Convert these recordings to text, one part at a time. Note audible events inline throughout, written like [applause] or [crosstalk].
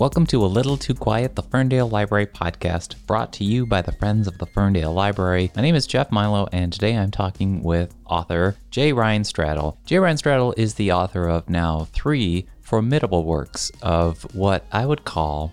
Welcome to A Little Too Quiet, the Ferndale Library podcast, brought to you by the Friends of the Ferndale Library. My name is Jeff Milo, and today I'm talking with author J. Ryan Stradal. J. Ryan Stradal is the author of now three formidable works of what I would call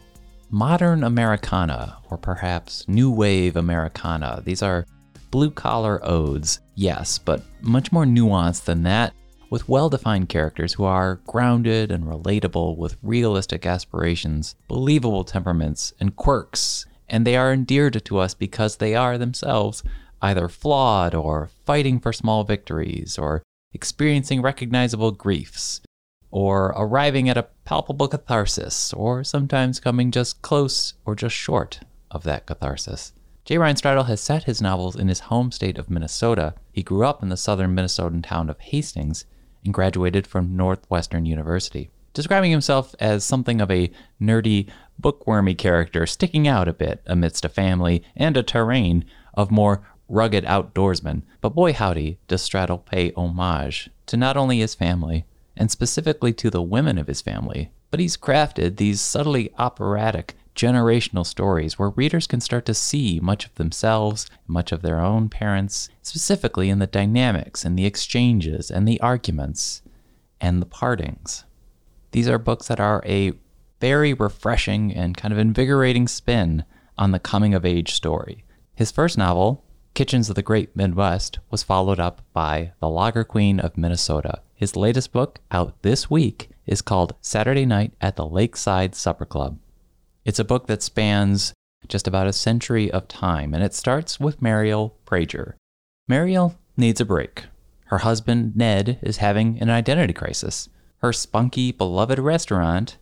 modern Americana, or perhaps New Wave Americana. These are blue collar odes, yes, but much more nuanced than that with well defined characters who are grounded and relatable with realistic aspirations, believable temperaments, and quirks, and they are endeared to us because they are themselves either flawed or fighting for small victories or experiencing recognizable griefs or arriving at a palpable catharsis or sometimes coming just close or just short of that catharsis. J. Ryan Stradal has set his novels in his home state of Minnesota. He grew up in the southern Minnesotan town of Hastings and graduated from Northwestern University, describing himself as something of a nerdy, bookwormy character sticking out a bit amidst a family and a terrain of more rugged outdoorsmen. But boy howdy, does Stradal pay homage to not only his family, and specifically to the women of his family, but he's crafted these subtly operatic generational stories where readers can start to see much of themselves, much of their own parents, specifically in the dynamics and the exchanges and the arguments and the partings. These are books that are a very refreshing and kind of invigorating spin on the coming of age story. His first novel, Kitchens of the Great Midwest, was followed up by The Lager Queen of Minnesota. His latest book, out this week, is called Saturday Night at the Lakeside Supper Club. It's a book that spans just about a century of time, and it starts with Mariel Prager. Mariel needs a break. Her husband, Ned, is having an identity crisis. Her spunky, beloved restaurant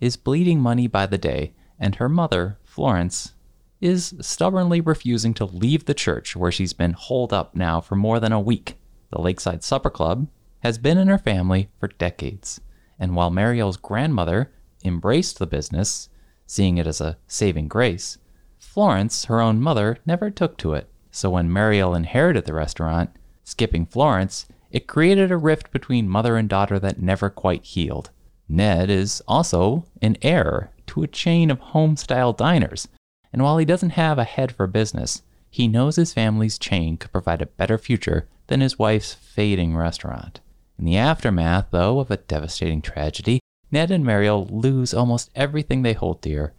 is bleeding money by the day, and her mother, Florence, is stubbornly refusing to leave the church where she's been holed up now for more than a week. The Lakeside Supper Club has been in her family for decades, and while Mariel's grandmother embraced the business, seeing it as a saving grace. Florence, her own mother, never took to it, so when Mariel inherited the restaurant, skipping Florence, it created a rift between mother and daughter that never quite healed. Ned is also an heir to a chain of home style diners, and while he doesn't have a head for business, he knows his family's chain could provide a better future than his wife's fading restaurant. In the aftermath, though, of a devastating tragedy, Ned and Mariel lose almost everything they hold dear,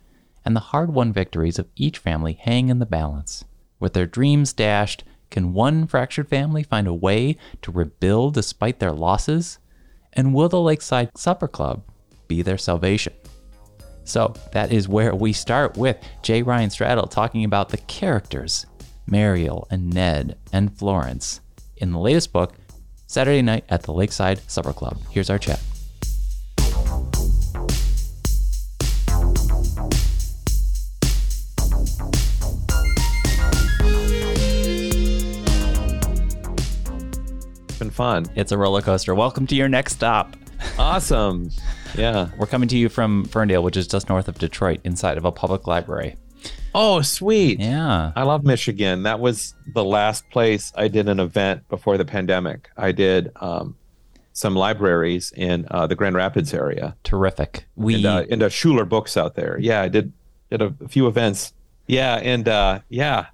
and the hard won victories of each family hang in the balance. With their dreams dashed, can one fractured family find a way to rebuild despite their losses? And will the Lakeside Supper Club be their salvation? So that is where we start with J. Ryan Stradal talking about the characters, Mariel and Ned and Florence, in the latest book, Saturday Night at the Lakeside Supper Club. Here's our chat. Been fun. It's a roller coaster. Welcome to your next stop. Awesome. [laughs] Yeah. We're coming to you from Ferndale, which is just north of Detroit, inside of a public library. Oh, sweet. Yeah. I love Michigan. That was the last place I did an event before the pandemic. I did um, some libraries in uh, the Grand Rapids area. Terrific. We and, uh, and uh, Schuler Books out there. Yeah, I did did a, a few events. Yeah, and uh, yeah,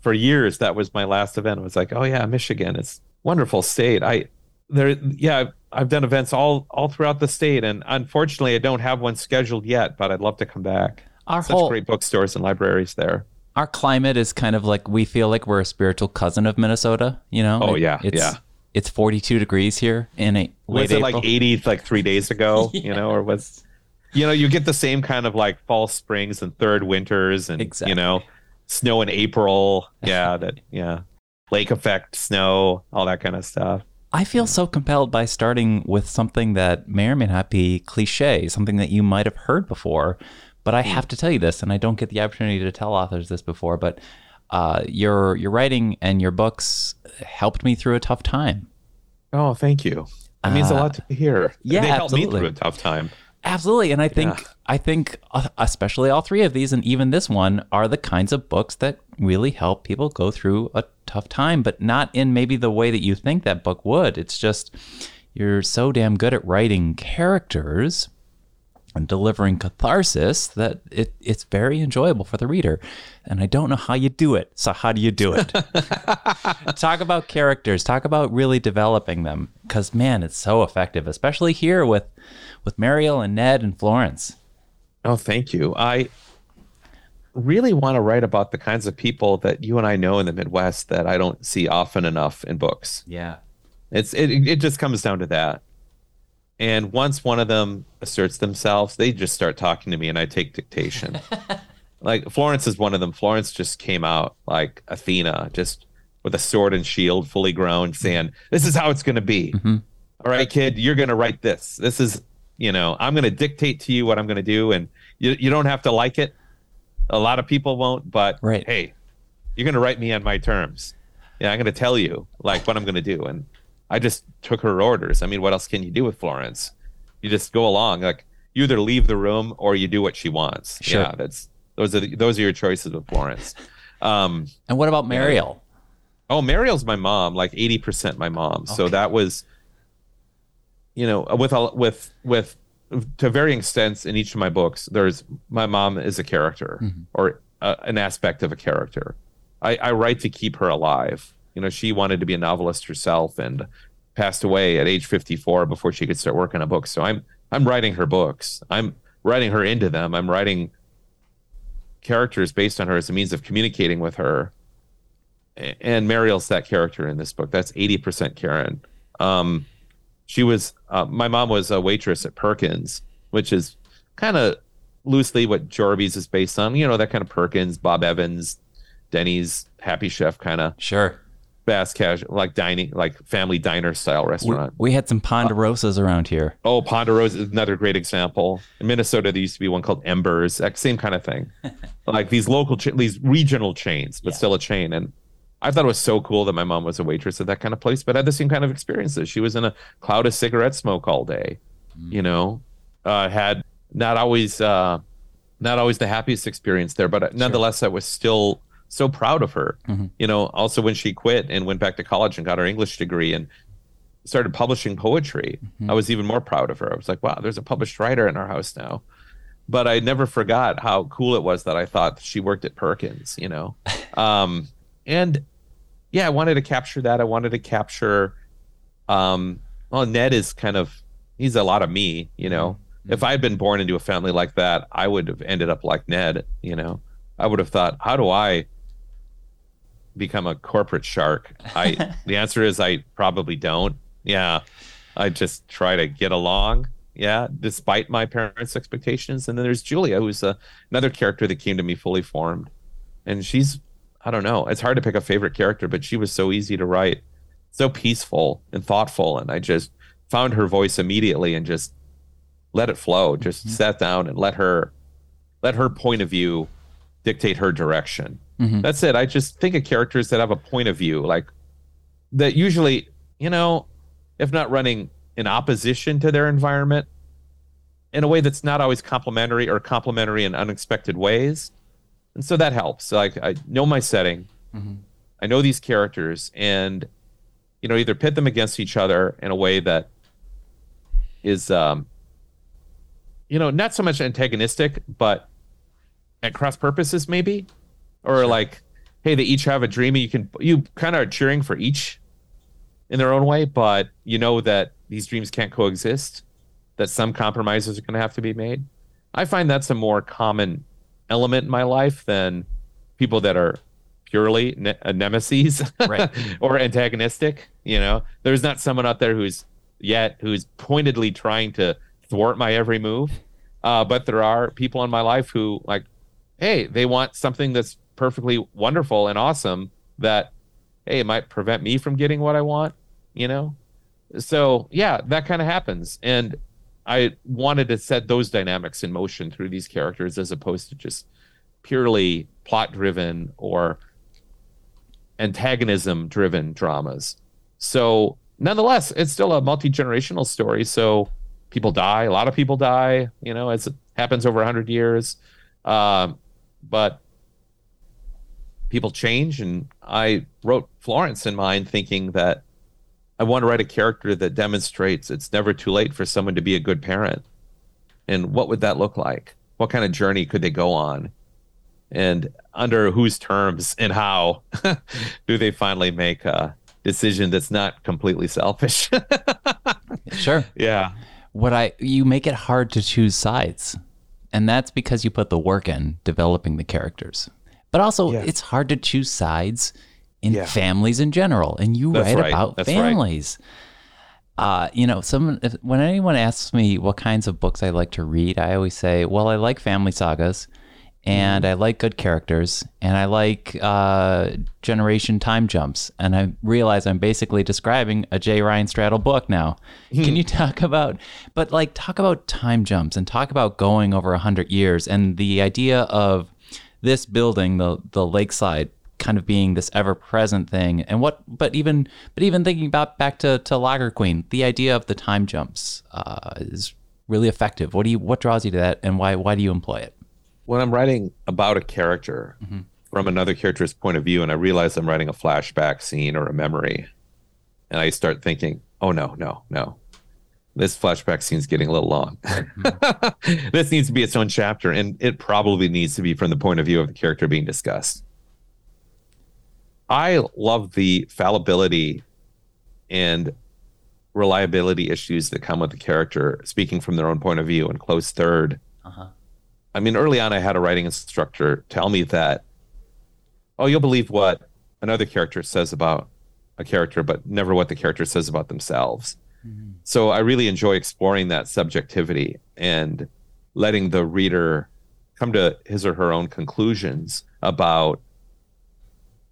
for years that was my last event. It was like, oh yeah, Michigan. It's wonderful state. I there yeah, I've done events all all throughout the state and unfortunately I don't have one scheduled yet, but I'd love to come back. Our Such whole, great bookstores and libraries there. Our climate is kind of like we feel like we're a spiritual cousin of Minnesota, you know? Oh yeah. It's, yeah. It's 42 degrees here in a Was it April. like 80 like 3 days ago, yeah. [laughs] you know, or was you know, you get the same kind of like fall springs and third winters and exactly. you know, snow in April. Yeah, that yeah lake effect, snow, all that kind of stuff. I feel so compelled by starting with something that may or may not be cliche, something that you might have heard before. But I have to tell you this, and I don't get the opportunity to tell authors this before. But uh, your your writing and your books helped me through a tough time. Oh, thank you. That means uh, a lot to hear. Yeah, they helped absolutely. me through a tough time. Absolutely, and I think yeah. I think uh, especially all three of these, and even this one, are the kinds of books that really help people go through a tough time, but not in maybe the way that you think that book would. It's just you're so damn good at writing characters and delivering catharsis that it, it's very enjoyable for the reader. And I don't know how you do it. So, how do you do it? [laughs] talk about characters, talk about really developing them. Because, man, it's so effective, especially here with, with Mariel and Ned and Florence. Oh, thank you. I really want to write about the kinds of people that you and I know in the Midwest that I don't see often enough in books. Yeah. It's it it just comes down to that. And once one of them asserts themselves, they just start talking to me and I take dictation. [laughs] like Florence is one of them. Florence just came out like Athena, just with a sword and shield, fully grown, saying, This is how it's gonna be. Mm-hmm. All right, kid, you're gonna write this. This is, you know, I'm gonna dictate to you what I'm gonna do, and you you don't have to like it. A lot of people won't, but Right. hey, you're gonna write me on my terms. Yeah, I'm gonna tell you like what I'm gonna do. And I just took her orders. I mean, what else can you do with Florence? You just go along. Like you either leave the room or you do what she wants. Sure. Yeah, that's those are the, those are your choices with Florence. Um, And what about Mariel? oh, Mariel's my mom, like eighty percent my mom. So that was, you know, with a with with to varying extents in each of my books. There's my mom is a character or uh, an aspect of a character. I, I write to keep her alive. You know, she wanted to be a novelist herself and passed away at age 54 before she could start working on books. So I'm I'm writing her books. I'm writing her into them. I'm writing characters based on her as a means of communicating with her. And Mariel's that character in this book. That's 80% Karen. Um, she was uh, my mom was a waitress at Perkins, which is kind of loosely what Jorby's is based on. You know, that kind of Perkins, Bob Evans, Denny's, Happy Chef kind of Sure. fast casual, like dining, like family diner style restaurant. we had some Ponderosas around here. Oh, Ponderosa is another great example. In Minnesota, there used to be one called Embers, same kind of thing. [laughs] like these local, cha- these regional chains, but Yeah. still a chain. And I thought it was so cool that my mom was a waitress at that kind of place, but I had the same kind of experiences. She was in a cloud of cigarette smoke all day, you know, uh, had not always, uh, not always the happiest experience there, but nonetheless, I was still so proud of her. Mhm. You know, also when she quit and went back to college and got her English degree and started publishing poetry, I was even more proud of her. I was like, wow, there's a published writer in our house now. But I never forgot how cool it was that I thought she worked at Perkins, you know. [laughs] Um, and yeah, I wanted to capture that. I wanted to capture um well, Ned is kind of he's a lot of me, you know. If I had been born into a family like that, I would have ended up like Ned, you know. I would have thought, how do I become a corporate shark? I [laughs] the answer is I probably don't. Yeah. I just try to get along. Yeah, despite my parents' expectations. And then there's Julia, who's a, another character that came to me fully formed. And she's, I don't know, it's hard to pick a favorite character, but she was so easy to write, so peaceful and thoughtful. And I just found her voice immediately and just let it flow. Just sat down and let her, let her point of view dictate her direction. Mhm. That's it. I just think of characters that have a point of view, like that usually, you know, if not running in opposition to their environment in a way that's not always complementary or complimentary in unexpected ways. And so that helps. Like I know my setting. Mhm. I know these characters and you know either pit them against each other in a way that is um you know not so much antagonistic but at cross purposes maybe or like hey they each have a dream and you can you kind of are cheering for each in their own way but you know that these dreams can't coexist that some compromises are going to have to be made i find that's a more common element in my life than people that are purely ne- uh, nemesis Right. [laughs] or antagonistic you know? There's not someone out there who's yet who's pointedly trying to thwart my every move uh, but there are people in my life who like hey they want something that's perfectly wonderful and awesome that hey it might prevent me from getting what i want you know? So yeah that kind of happens. And i wanted to set those dynamics in motion through these characters as opposed to just purely plot driven or antagonism driven dramas. So nonetheless it's still a multi-generational story so people die a lot of people die you know as it happens over 100 years. Um, but people change and i wrote florence in mind thinking that i want to write a character that demonstrates it's never too late for someone to be a good parent And what would that look like? What kind of journey could they go on? And under whose terms and how [laughs] do they finally make a decision that's not completely selfish? [laughs] sure. Yeah. What I you make it hard to choose sides. And that's because you put the work in developing the characters. But also Yeah. it's hard to choose sides in Yeah. families in general. And you That's write right. about That's right. families. Uh, you know, someone if, when anyone asks me what kinds of books I like to read, I always say, well, I like family sagas, and Mm-hmm. I like good characters, and I like uh, generation time jumps. And I realize I'm basically describing a J. Ryan Stradal book now. Hmm. Can you talk about, but like talk about time jumps and talk about going over a hundred years and the idea of this building, the the lakeside, kind of being this ever present thing, and what, but even, but even thinking about back to to Lager Queen, the idea of the time jumps uh, is really effective. What do you, what draws you to that, and why why do you employ it? when I'm writing about a character from another character's point of view, and I realize I'm writing a flashback scene or a memory, and I start thinking, oh no, no, no. This flashback scene's getting a little long. [laughs] this needs to be its own chapter, and it probably needs to be from the point of view of the character being discussed. I love the fallibility and reliability issues that come with the character speaking from their own point of view and close third Uh-huh. I mean, early on, I had a writing instructor tell me that, oh, you'll believe what another character says about a character, but never what the character says about themselves. So I really enjoy exploring that subjectivity and letting the reader come to his or her own conclusions about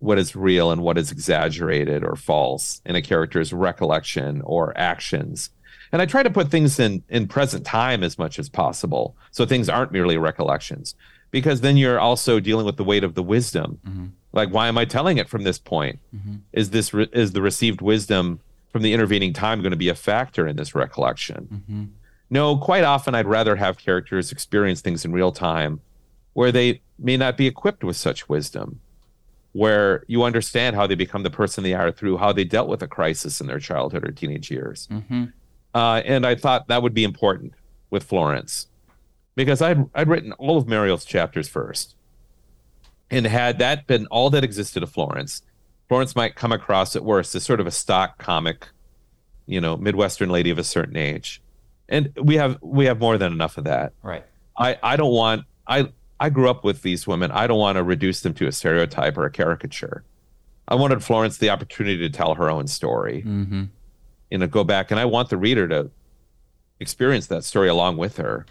what is real and what is exaggerated or false in a character's recollection or actions. And I try to put things in in present time as much as possible, so things aren't merely recollections, because then you're also dealing with the weight of the wisdom. Mm-hmm. Like, why am I telling it from this point? Mm-hmm. Is this re- is the received wisdom from the intervening time going to be a factor in this recollection? Mm-hmm. No, quite often I'd rather have characters experience things in real time where they may not be equipped with such wisdom, where you understand how they become the person they are through how they dealt with a crisis in their childhood or teenage years. Mm-hmm. Uh, and I thought that would be important with Florence because I'd, I'd written all of Mariel's chapters first. And had that been all that existed of Florence, Florence might come across at worst as sort of a stock comic, you know, Midwestern lady of a certain age. And we have we have more than enough of that. Right. I, I don't want I I grew up with these women. I don't want to reduce them to a stereotype or a caricature. I wanted Florence the opportunity to tell her own story Mm-hmm. you know go back and i want the reader to experience that story along with her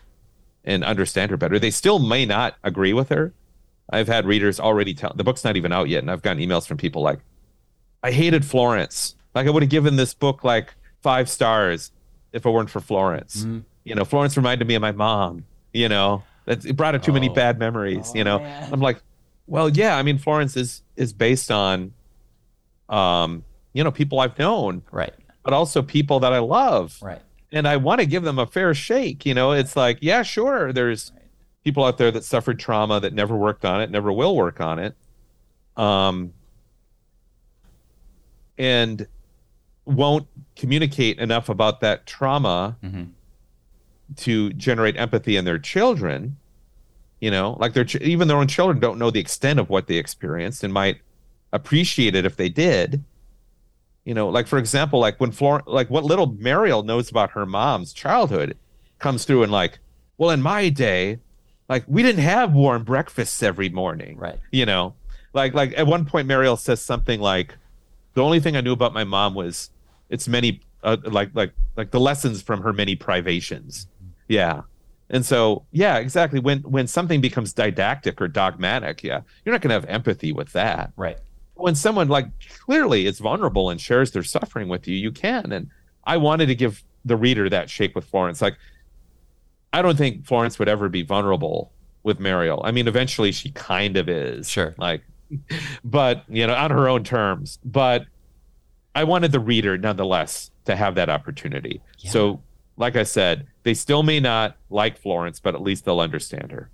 and understand her better they still may not agree with her i've had readers already tell the book's not even out yet and i've gotten emails from people like i hated florence like i would have given this book like five stars if it weren't for florence Mhm. you know florence reminded me of my mom you know That's- it brought up too many Oh. bad memories you know man. i'm like well yeah i mean florence is is based on um you know people i've known Right. but also people that I love. Right. And I want to give them a fair shake. You know, it's like, yeah, sure, there's Right. people out there that suffered trauma that never worked on it, never will work on it. Um, and won't communicate enough about that trauma Mm-hmm. To generate empathy in their children. You know, like their ch- even their own children don't know the extent of what they experienced and might appreciate it if they did. You know, like for example, like when Flor, like what little Mariel knows about her mom's childhood comes through and like, well, in my day, like we didn't have warm breakfasts every morning Right. you know like like at one point mariel says something like the only thing i knew about my mom was its many uh, like like like the lessons from her many privations yeah. And so yeah exactly. When when something becomes didactic or dogmatic yeah you're not going to have empathy with that. Right. when someone like clearly is vulnerable and shares their suffering with you you can. And i wanted to give the reader that shake with florence. Like i don't think florence would ever be vulnerable with mariel. I mean eventually she kind of is. Sure. like [laughs] but you know on her own terms. But i wanted the reader nonetheless to have that opportunity. Yeah. so like i said they still may not like florence but at least they'll understand her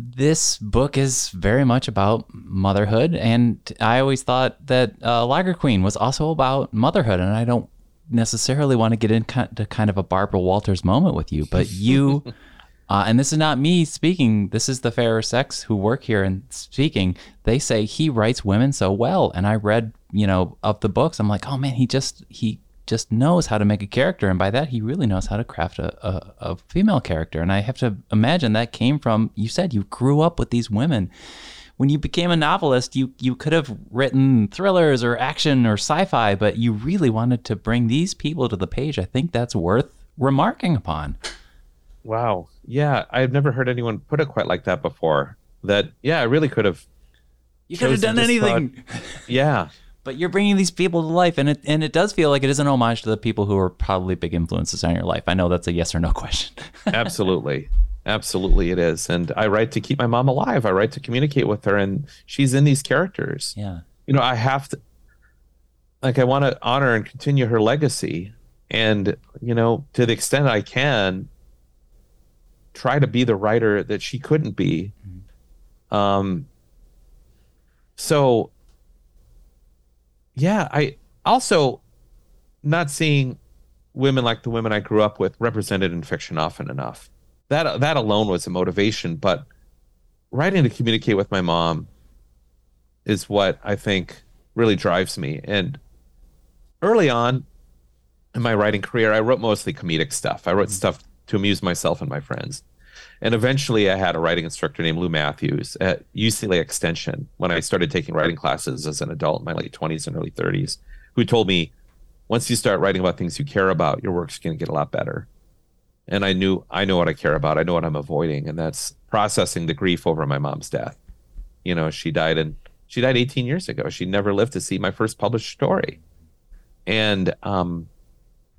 This book is very much about motherhood, and I always thought that uh, Lager Queen was also about motherhood, and I don't necessarily want to get into kind of a Barbara Walters moment with you, but [laughs] you, uh, and this is not me speaking, this is the fairer sex who work here and speaking. They say he writes women so well. And I read, you know, of the books, I'm like, oh man, he just, he just knows how to make a character. And by that, he really knows how to craft a, a, a female character. And I have to imagine that came from, you said you grew up with these women when you became a novelist, you you could have written thrillers or action or sci-fi, but you really wanted to bring these people to the page. I think that's worth remarking upon. Wow. Yeah, I've never heard anyone put it quite like that before. That yeah, I really could have. You could have done anything. Thought, yeah. But you're bringing these people to life, and it and it does feel like it is an homage to the people who are probably big influences on your life. I know that's a yes or no [laughs] question. Absolutely. Absolutely, it is. And I write to keep my mom alive. I write to communicate with her, and she's in these characters. Yeah. You know, I have to, like, I want to honor and continue her legacy. And, you know, to the extent I can, try to be the writer that she couldn't be. Mm-hmm. Um, so, yeah, I also not seeing women like the women I grew up with represented in fiction often enough that that alone was a motivation. But writing to communicate with my mom is what I think really drives me. And early on in my writing career, I wrote mostly comedic stuff. I wrote mm-hmm. stuff to amuse myself and my friends. And eventually, I had a writing instructor named Lou Matthews at UCLA Extension when I started taking writing classes as an adult in my late 20s and early 30s, who told me once you start writing about things you care about, your work's going to get a lot better and I knew I know what I care about. I know what I'm avoiding, and that's processing the grief over my mom's death. You know, she died and she died 18 years ago. She never lived to see my first published story. And um,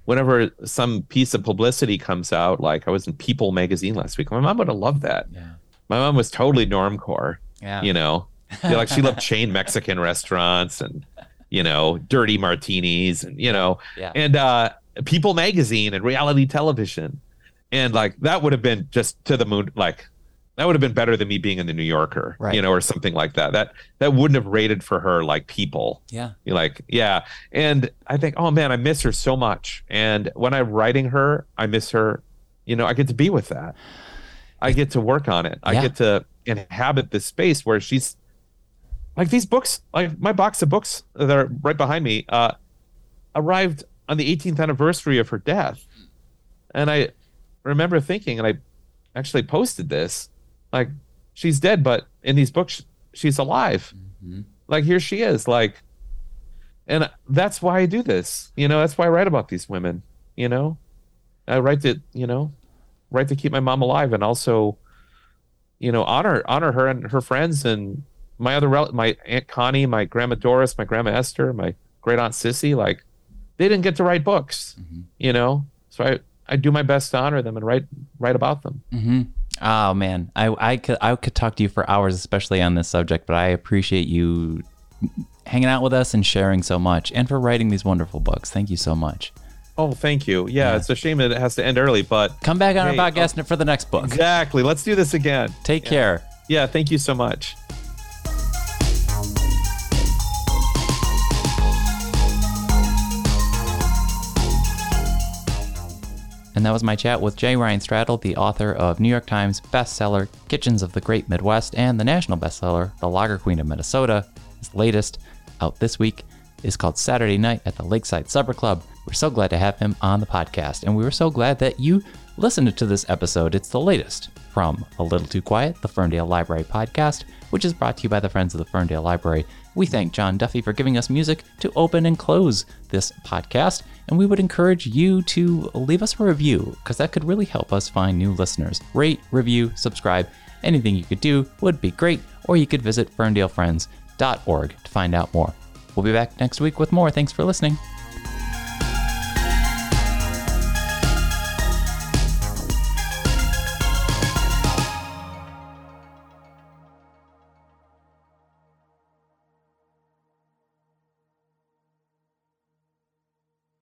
whenever some piece of publicity comes out, like I was in People magazine last week, my mom would have loved that. Yeah. My mom was totally normcore. Yeah. You know, like she loved chain Mexican restaurants and you know dirty martinis and you know yeah. and uh, People magazine and reality television and like that would have been just to the moon like that would have been better than me being in the New Yorker, right. you know, or something like that. That that wouldn't have rated for her like people. Yeah. You're like, yeah. And I think, oh man, I miss her so much. And when I'm writing her, I miss her. You know, I get to be with that. I get to work on it. I yeah. get to inhabit this space where she's like these books, like my box of books that are right behind me, uh, arrived on the 18th anniversary of her death. And I remember thinking, and I actually posted this, like she's dead, but in these books she's alive. Mm-hmm. Like here she is, like, and that's why I do this. You know, that's why I write about these women. You know, I write to you know, write to keep my mom alive, and also, you know, honor honor her and her friends and my other rel- my aunt Connie, my grandma Doris, my grandma Esther, my great aunt Sissy. Like, they didn't get to write books. Mm-hmm. You know, so I I do my best to honor them and write write about them. Mm-hmm. Oh man, I I could I could talk to you for hours, especially on this subject. But I appreciate you hanging out with us and sharing so much, and for writing these wonderful books. Thank you so much. Oh, thank you. Yeah, yeah. it's a shame that it has to end early, but come back on hey, our podcast oh, for the next book. Exactly. Let's do this again. Take yeah. care. Yeah. Thank you so much. And that was my chat with J. Ryan Stradal, the author of New York Times bestseller Kitchens of the Great Midwest and the national bestseller The Lager Queen of Minnesota. His latest, out this week, is called Saturday Night at the Lakeside Supper Club. We're so glad to have him on the podcast, and we were so glad that you listened to this episode. It's the latest from A Little Too Quiet, the Ferndale Library podcast, which is brought to you by the Friends of the Ferndale Library. We thank John Duffy for giving us music to open and close this podcast, and we would encourage you to leave us a review because that could really help us find new listeners. Rate, review, subscribe, anything you could do would be great, or you could visit ferndalefriends.org to find out more. We'll be back next week with more. Thanks for listening.